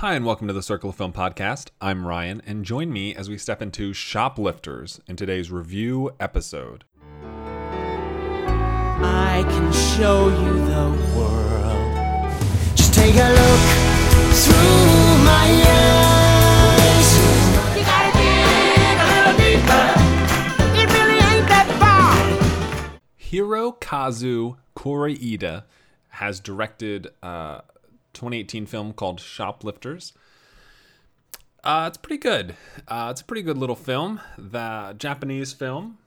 Hi, and welcome to the Circle of Film podcast. I'm Ryan, and join me as we step into Shoplifters in today's review episode. I can show you the world. Just take a look through my eyes. You gotta dig a little deeper. It really ain't that far. Hirokazu Koreeda has directed a 2018 film called Shoplifters. Uh, it's pretty good. Uh, it's a pretty good little film. The Japanese film,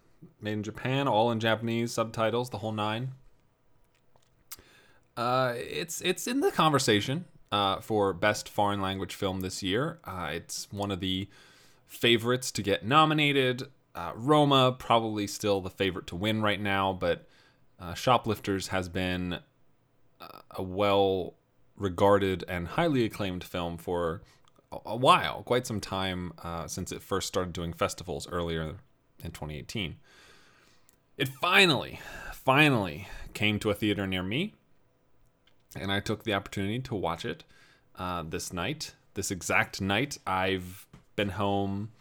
made in Japan, all in Japanese subtitles, the whole nine. Uh, it's it's in the conversation uh, for best foreign language film this year. Uh, it's one of the favorites to get nominated. Uh, Roma probably still the favorite to win right now, but Shoplifters has been a well regarded and highly acclaimed film for a, while, quite some time uh, since it first started doing festivals earlier in 2018. It finally, finally came to a theater near me, and I took the opportunity to watch it uh, this night. This exact night, I've been home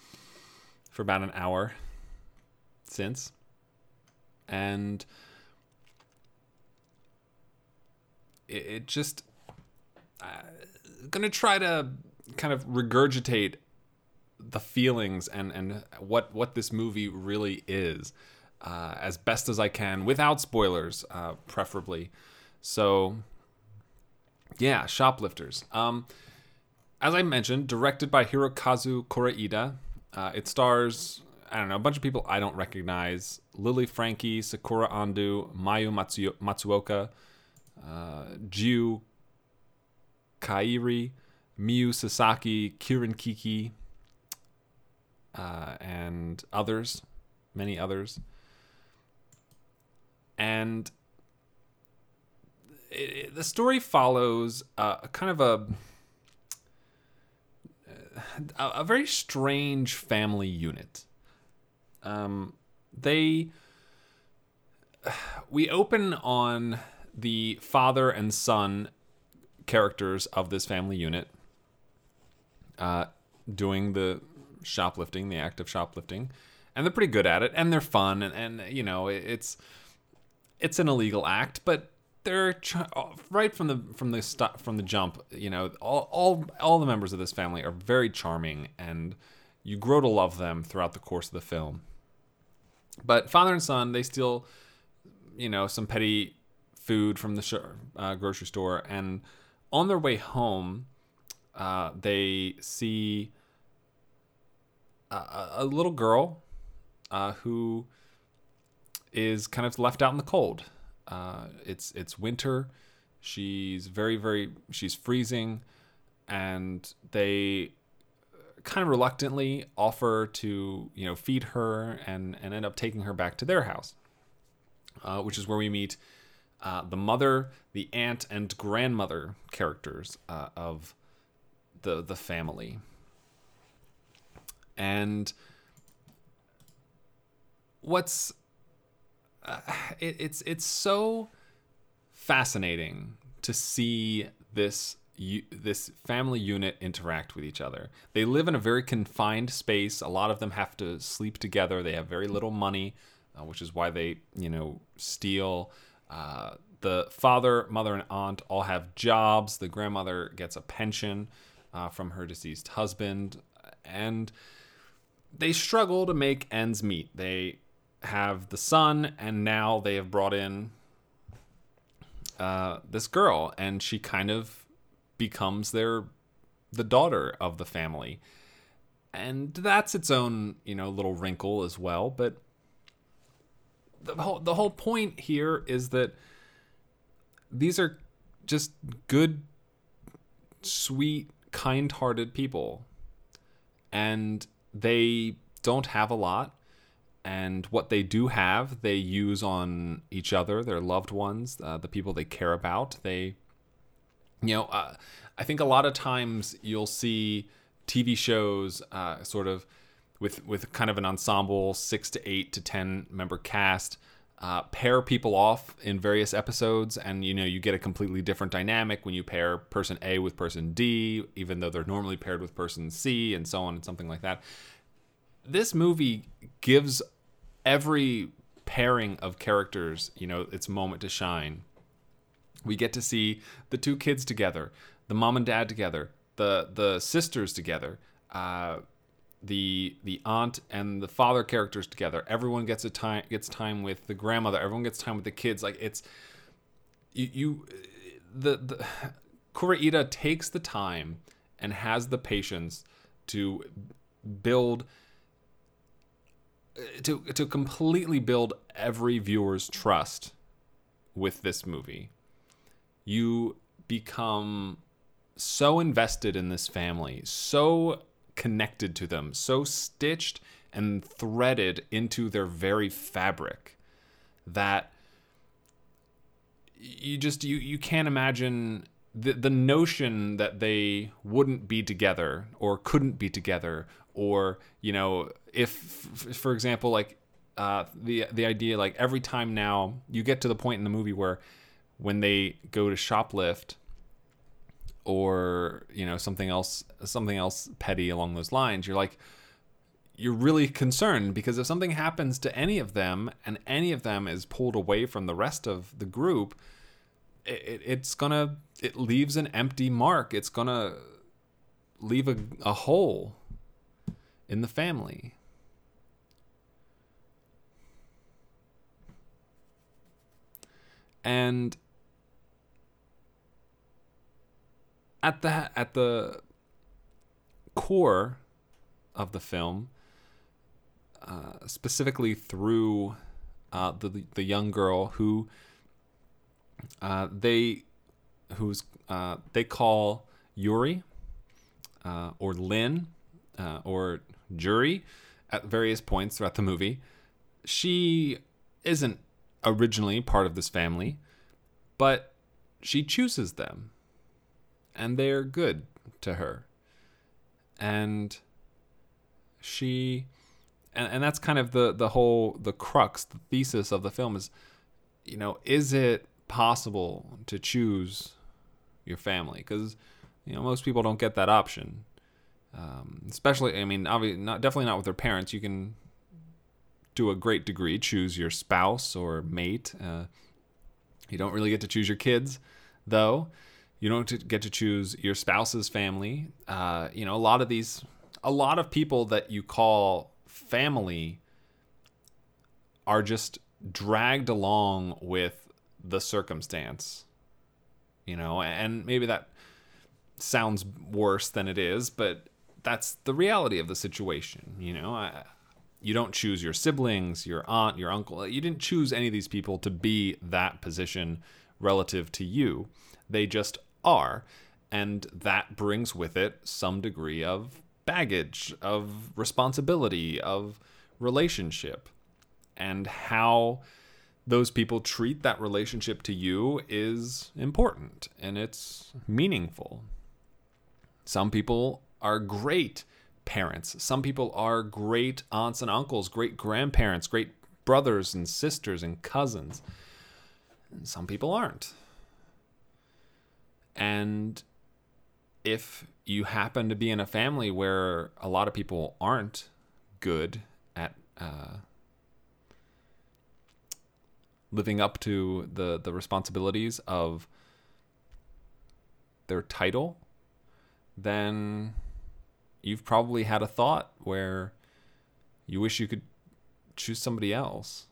for about an hour since, and it, it just uh, gonna try to kind of regurgitate the feelings and and what what this movie really is uh, as best as I can without spoilers, uh, preferably. So, yeah, shoplifters. Um, as I mentioned, directed by Hirokazu Koreeda. Uh, it stars I don't know a bunch of people I don't recognize: Lily Franky, Sakura Ando, Mayu Matsuo- Matsuoka, uh, Jiu Kairi, Miyu Sasaki, Kirin Kiki, uh, and others, many others. And it, it- the story follows a kind of a, a a very strange family unit. Um, they we open on the father and son characters of this family unit uh, doing the shoplifting, the act of shoplifting, and they're pretty good at it, and they're fun, and, and you know it's it's an illegal act, but they're right from the from the st- from the jump. You know, all all all the members of this family are very charming, and you grow to love them throughout the course of the film. But father and son, they steal, you know, some petty food from the sh- uh, grocery store, and on their way home, uh, they see a, a- little girl uh, who is kind of left out in the cold. Uh, it's it's winter. She's very very she's freezing, and they kind of reluctantly offer to you know feed her and and end up taking her back to their house, uh, which is where we meet uh, the mother, the aunt, and grandmother characters uh, of the the family. And what's uh, it, it's it's so fascinating to see this u- this family unit interact with each other. They live in a very confined space. A lot of them have to sleep together. They have very little money, uh, which is why they you know steal. Uh, the father, mother, and aunt all have jobs. The grandmother gets a pension uh, from her deceased husband, and they struggle to make ends meet. They have the son, and now they have brought in uh, this girl, and she kind of becomes their the daughter of the family, and that's its own you know little wrinkle as well. But the whole the whole point here is that these are just good, sweet, kind-hearted people. And they don't have a lot. And what they do have they use on each other their loved ones uh, the people they care about. They you know uh, i think a lot of times you'll see tv shows uh, sort of with with kind of an ensemble six to eight to ten member cast uh, pair people off in various episodes, and you know you get a completely different dynamic when you pair person A with person D, even though they're normally paired with person C, and so on and something like that. This movie gives every pairing of characters, you know, its moment to shine. We get to see the two kids together, the mom and dad together, the the sisters together. Uh, the the aunt and the father characters together. Everyone gets a time gets time with the grandmother. Everyone gets time with the kids. Like it's you, you the the Koreeda takes the time and has the patience to build uh, to to completely build every viewer's trust with this movie. You become so invested in this family, so connected to them, so stitched and threaded into their very fabric that you just you you can't imagine the the notion that they wouldn't be together or couldn't be together or you know if for example like uh, the the idea like every time now you get to the point in the movie where when they go to shoplift or you know something else something else petty along those lines you're like you're really concerned because if something happens to any of them and any of them is pulled away from the rest of the group it, it's gonna it leaves an empty mark. It's gonna leave a, a hole in the family. And at the at the core of the film, uh, specifically through uh, the the young girl who uh, they who's uh, they call Yuri uh, or Lynn uh, or Juri at various points throughout the movie. She isn't originally part of this family, but she chooses them and they're good to her. And she and, and that's kind of the the whole the crux, the thesis of the film is you know, is it possible to choose your family? Because you know most people don't get that option. Um, especially, I mean, obviously, not definitely not with their parents. You can, to a great degree, choose your spouse or mate. Uh, you don't really get to choose your kids, though. You don't get to choose your spouse's family. Uh, you know, a lot of these, a lot of people that you call family are just dragged along with the circumstance. You know, and maybe that sounds worse than it is, but that's the reality of the situation. You know, I, you don't choose your siblings, your aunt, your uncle. You didn't choose any of these people to be that position relative to you. They just are. And that brings with it some degree of baggage, of responsibility, of relationship. And how those people treat that relationship to you is important and it's meaningful. Some people are great parents. Some people are great aunts and uncles, great grandparents, great brothers and sisters and cousins. And some people aren't. And if you happen to be in a family where a lot of people aren't good at uh, living up to the, the responsibilities of their title, then you've probably had a thought where you wish you could choose somebody else.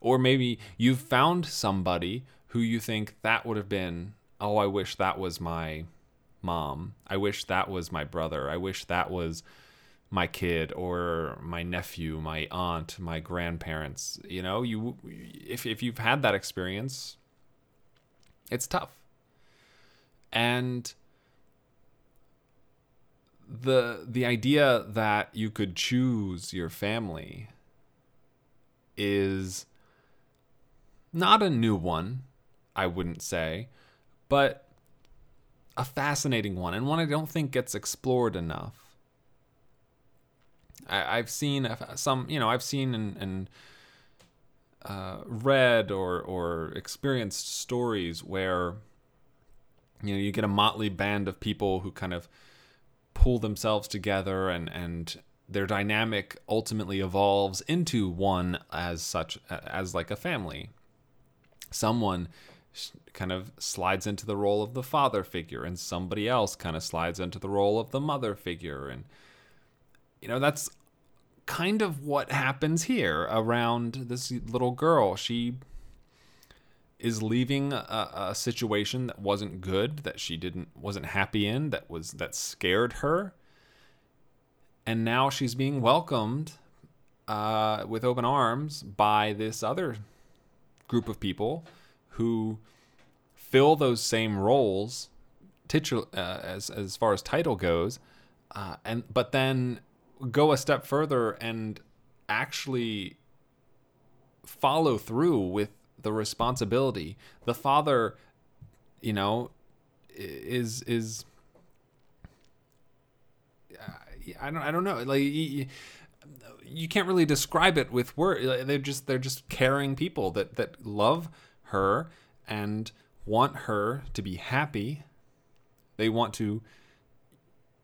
Or maybe you've found somebody who you think that would have been oh, I wish that was my mom. I wish that was my brother. I wish that was my kid or my nephew, my aunt, my grandparents. You know, you if if you've had that experience, it's tough. And the the idea that you could choose your family is not a new one, I wouldn't say but a fascinating one and one I don't think gets explored enough. I, have seen some, you know, I've seen and, and uh, read or or experienced stories where you know you get a motley band of people who kind of pull themselves together and and their dynamic ultimately evolves into one as such as like a family someone kind of slides into the role of the father figure and somebody else kind of slides into the role of the mother figure and you know that's kind of what happens here around this little girl. She is leaving a, a situation that wasn't good that she didn't wasn't happy in that was that scared her. And now she's being welcomed uh, with open arms by this other group of people who fill those same roles titul- uh, as as far as title goes uh, and but then go a step further and actually follow through with the responsibility. The father you know is is I don't I don't know. Like you, you can't really describe it with words they're just they're just caring people that that love her and want her to be happy they want to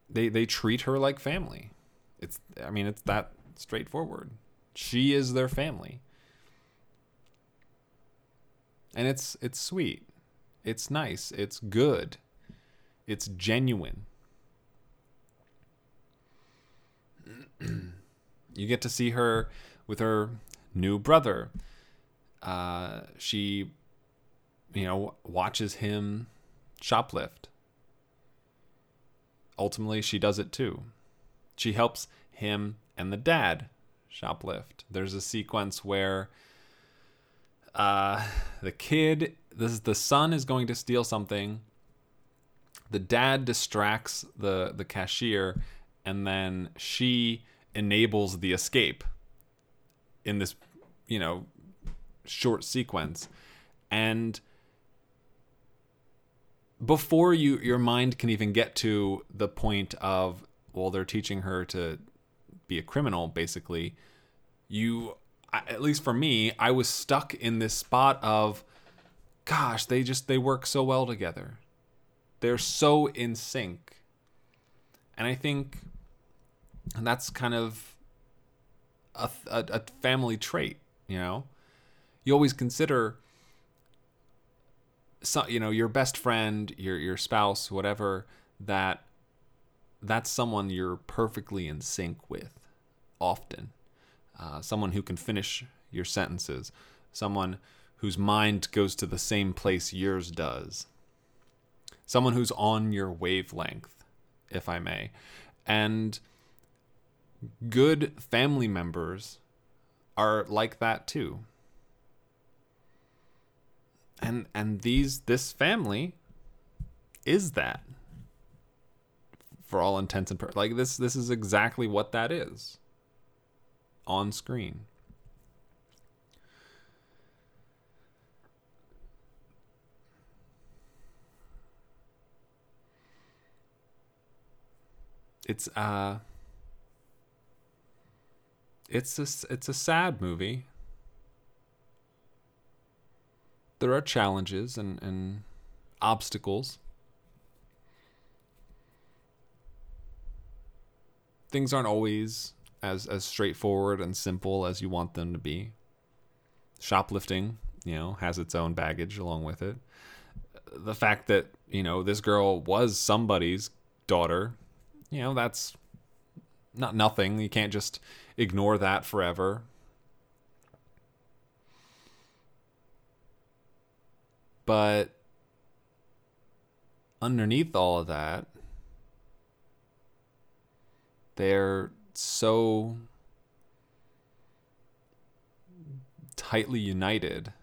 they they treat her like family. It's i mean it's that straightforward. She is their family. And it's it's sweet. It's nice. It's good. It's genuine. You get to see her with her new brother uh, she you know watches him shoplift. Ultimately she does it too. She helps him and the dad shoplift. There's a sequence where uh, the kid this is the son is going to steal something. The dad distracts the the cashier and then she enables the escape in this you know short sequence. And before you your mind can even get to the point of well they're teaching her to be a criminal basically you at least for me i was stuck in this spot of gosh they just they work so well together. They're so in sync. And i think and that's kind of a, a, a family trait you know you always consider so, you know your best friend your your spouse whatever that that's someone you're perfectly in sync with often. Uh, someone who can finish your sentences. Someone whose mind goes to the same place yours does. Someone who's on your wavelength if i may. And good family members are like that too and and these this family is that. For all intents and purposes like this this is exactly what that is. On screen. It's uh it's a, it's a sad movie there are challenges and, and obstacles. Things aren't always as as straightforward and simple as you want them to be. Shoplifting, you know, has its own baggage along with it. The fact that, you know, this girl was somebody's daughter, you know, that's not nothing. You can't just ignore that forever. But underneath all of that, they're so tightly united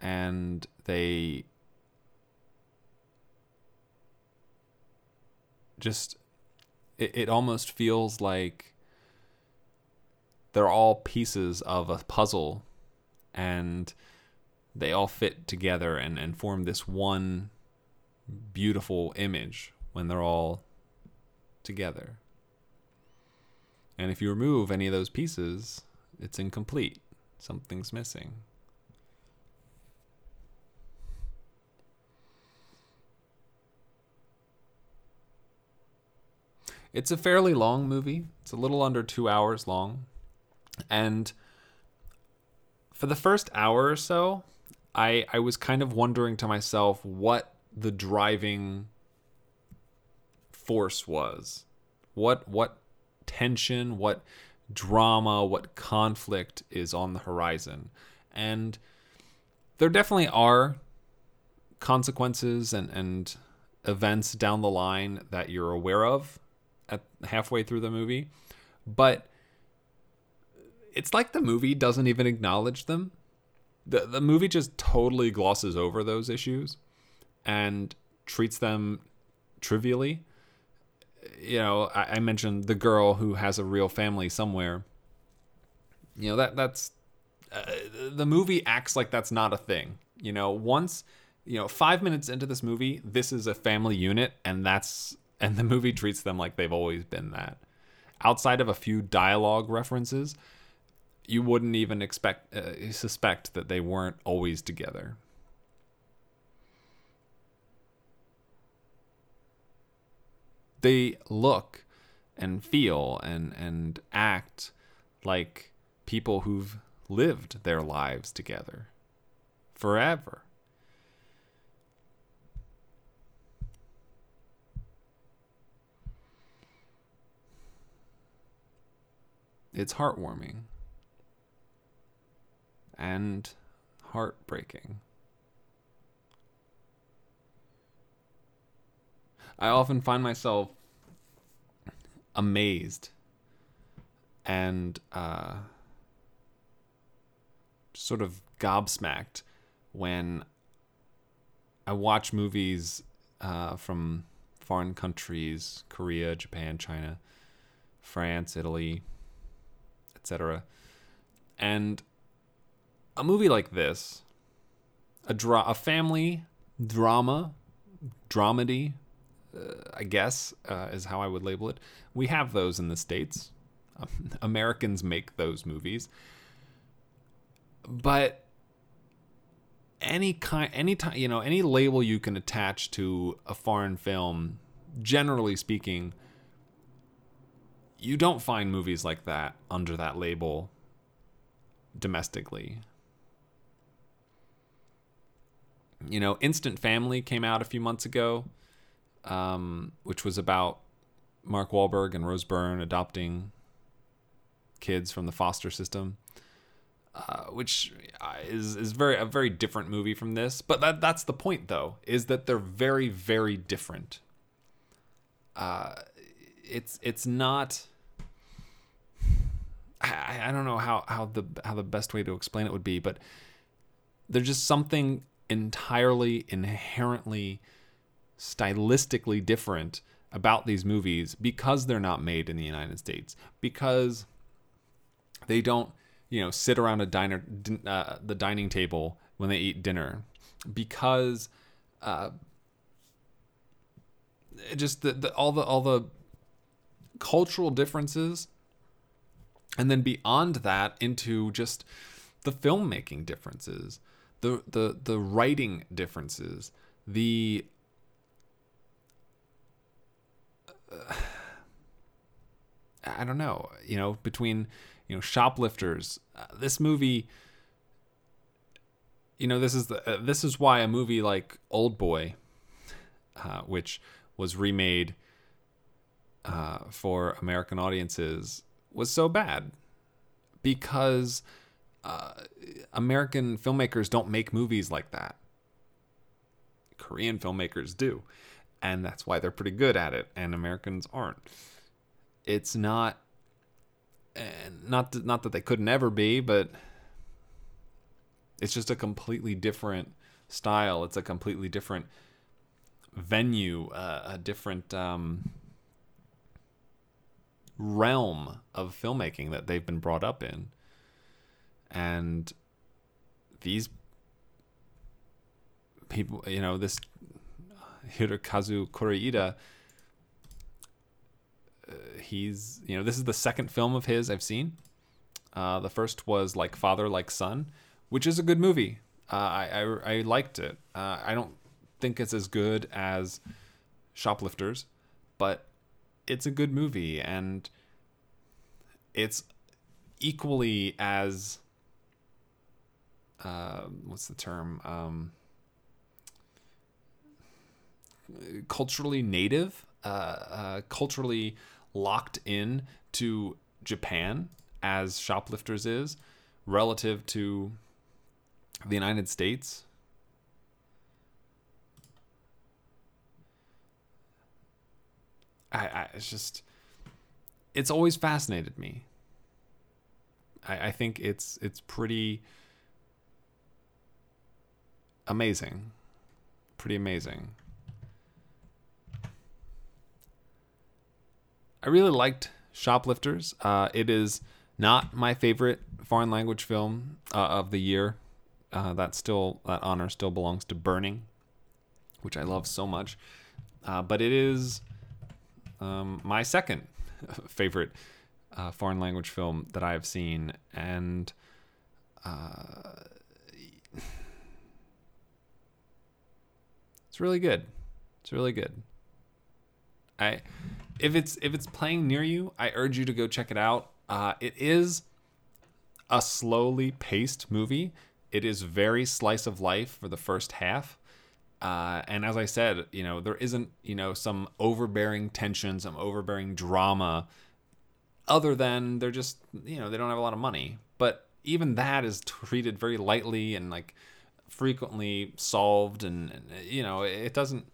and they just it, it almost feels like they're all pieces of a puzzle and they all fit together and, and form this one beautiful image when they're all together. And if you remove any of those pieces, it's incomplete. Something's missing. It's a fairly long movie. It's a little under two hours long. And for the first hour or so, I, I was kind of wondering to myself what the driving force was. What what tension, what drama, what conflict is on the horizon. And there definitely are consequences and, and events down the line that you're aware of at halfway through the movie. But it's like the movie doesn't even acknowledge them. The the movie just totally glosses over those issues and treats them trivially. You know, I, I mentioned the girl who has a real family somewhere. You know that that's uh, the movie acts like that's not a thing. You know, once you know, five minutes into this movie, this is a family unit, and that's and the movie treats them like they've always been that. Outside of a few dialogue references, you wouldn't even expect uh, suspect that they weren't always together. They look and feel and and act like people who've lived their lives together forever. It's heartwarming and heartbreaking. I often find myself amazed and uh, sort of gobsmacked when I watch movies uh, from foreign countries Korea, Japan, China, France, Italy, etc. And a movie like this, a dra- a family drama, dramedy, uh, I guess uh, is how I would label it. We have those in the states. Um, Americans make those movies, but any kind, any time, you know, any label you can attach to a foreign film, generally speaking, you don't find movies like that under that label domestically. You know, Instant Family came out a few months ago, um, which was about Mark Wahlberg and Rose Byrne adopting kids from the foster system, uh, which is is very a very different movie from this. But that that's the point, though, is that they're very very different. Uh, it's it's not. I, I don't know how, how the how the best way to explain it would be, but there's just something entirely inherently stylistically different about these movies because they're not made in the United States because they don't you know sit around a diner uh, the dining table when they eat dinner. Because uh, just the, the all the all the cultural differences and then beyond that into just the filmmaking differences the the the writing differences the uh, I don't know, you know, between you know shoplifters. Uh, this movie, you know, this is the uh, this is why a movie like Oldboy, uh, which was remade uh, for American audiences, was so bad because uh, American filmmakers don't make movies like that. Korean filmmakers do, and that's why they're pretty good at it, and Americans aren't. It's not, and not th- not that they could never be, but it's just a completely different style. It's a completely different venue, uh, a different um, realm of filmmaking that they've been brought up in. And these people, you know, this Hirokazu Koreeda, uh, he's, you know, this is the second film of his I've seen. Uh, the first was Like Father, Like Son, which is a good movie. Uh, I, I, I liked it. Uh, I don't think it's as good as Shoplifters, but it's a good movie and it's equally as uh, what's the term? Um, culturally native uh, uh, culturally locked in to japan as shoplifters is relative to the united states. I, I it's just it's always fascinated me. I, I think it's it's pretty amazing. Pretty amazing. I really liked Shoplifters. Uh, it is not my favorite foreign language film uh, of the year. Uh, that still that honor still belongs to Burning, which I love so much. Uh, but it is um, my second favorite uh, foreign language film that I've seen, and it's really good. It's really good. I if it's if it's playing near you, I urge you to go check it out. Uh, it is a slowly paced movie. It is very slice of life for the first half. Uh, and as I said, you know, there isn't, you know, some overbearing tension, some overbearing drama other than they're just you know they don't have a lot of money but even that is treated very lightly and like frequently solved and, you know it doesn't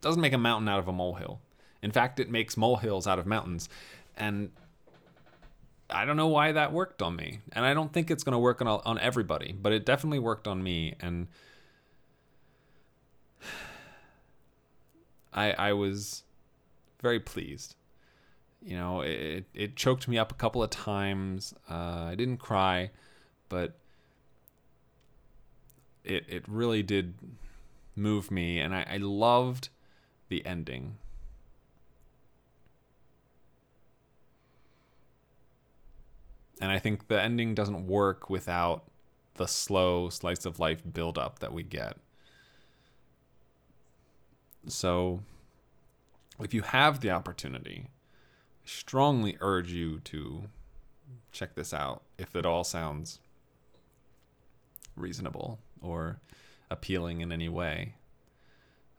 doesn't make a mountain out of a molehill. In fact it makes molehills out of mountains. And i don't know why that worked on me. And i don't think it's going to work on on everybody but it definitely worked on me. And i i was very pleased. You know, it, it choked me up a couple of times. Uh, I didn't cry, but it, it really did move me. And I, I loved the ending. And I think the ending doesn't work without the slow slice of life buildup that we get. So, if you have the opportunity, I strongly urge you to check this out if it all sounds reasonable or appealing in any way.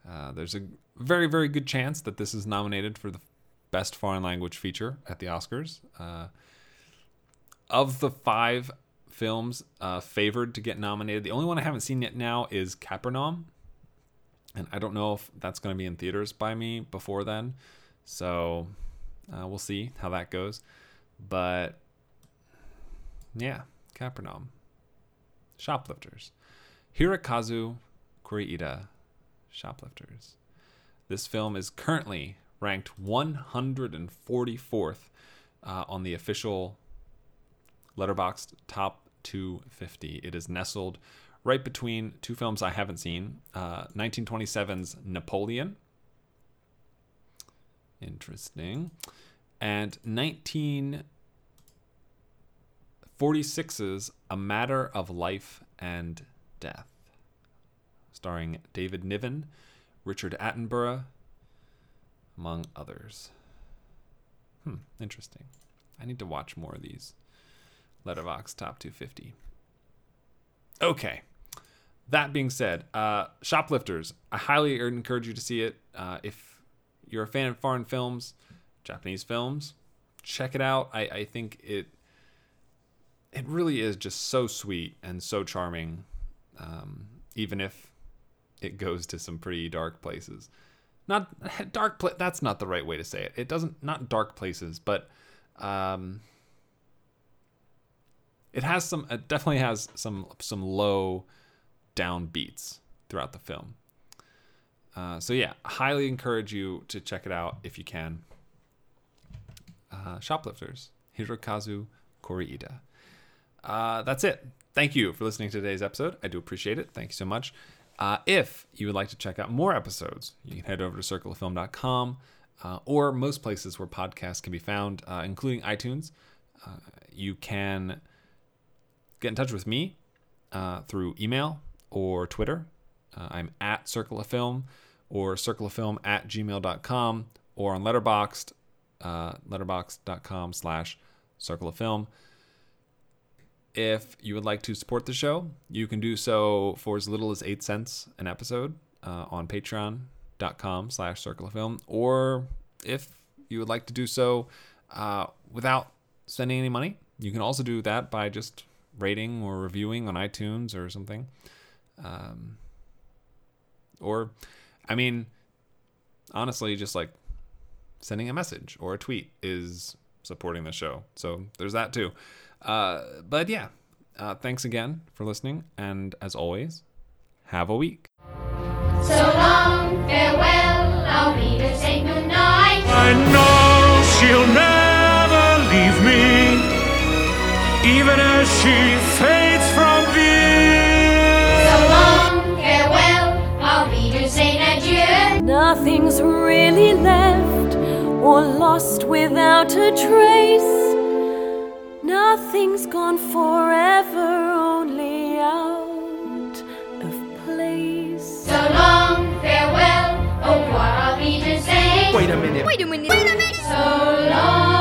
Uh, there's a very, very good chance that this is nominated for the best foreign language feature at the Oscars. Uh, of the five films uh, favored to get nominated, the only one I haven't seen yet now is Capernaum. And I don't know if that's going to be in theaters by me before then. So uh, we'll see how that goes. But yeah, Capernaum. Shoplifters. Hirokazu Koreeda. Shoplifters. This film is currently ranked 144th uh, on the official Letterboxd Top 250. It is nestled right between two films I haven't seen uh, 1927's Napoleon Interesting. And 1946's A Matter of Life and Death, starring David Niven, Richard Attenborough, among others. Hmm, interesting. I need to watch more of these. Letterboxd Top 250. Okay. That being said, uh, Shoplifters, I highly encourage you to see it. Uh, if you're a fan of foreign films, Japanese films, check it out. I, I think it it really is just so sweet and so charming, um, even if it goes to some pretty dark places. Not dark. Pla- that's not the right way to say it. It doesn't. Not dark places, but um, it has some. It definitely has some some low down beats throughout the film. Uh, so yeah, highly encourage you to check it out if you can. Uh, Shoplifters, Hirokazu Koreeda. Uh, that's it. Thank you for listening to today's episode. I do appreciate it. Thank you so much. Uh, if you would like to check out more episodes, you can head over to circleoffilm.com uh, or most places where podcasts can be found, uh, including iTunes. Uh, you can get in touch with me uh, through email or Twitter. Uh, I'm at Circle of Film or Circle of Film at gmail.com or on Letterboxd, letterboxd.com slash Circle of Film. If you would like to support the show, you can do so for as little as eight cents an episode uh, on patreon.com slash circle of film. Or if you would like to do so uh, without spending any money, you can also do that by just rating or reviewing on iTunes or something. Um, or, I mean, honestly, just like sending a message or a tweet is supporting the show. So there's that too. Uh, but yeah, uh, thanks again for listening. And as always, have a week. So long, farewell, I'll be to say goodnight. I know she'll never leave me, even as she fades from view. So long, farewell, I'll be to say adieu. Nothing's really left or lost without a trace. Nothing's gone forever, only out of place. So long, farewell, au revoir, I'll be to say. Wait a minute. So long.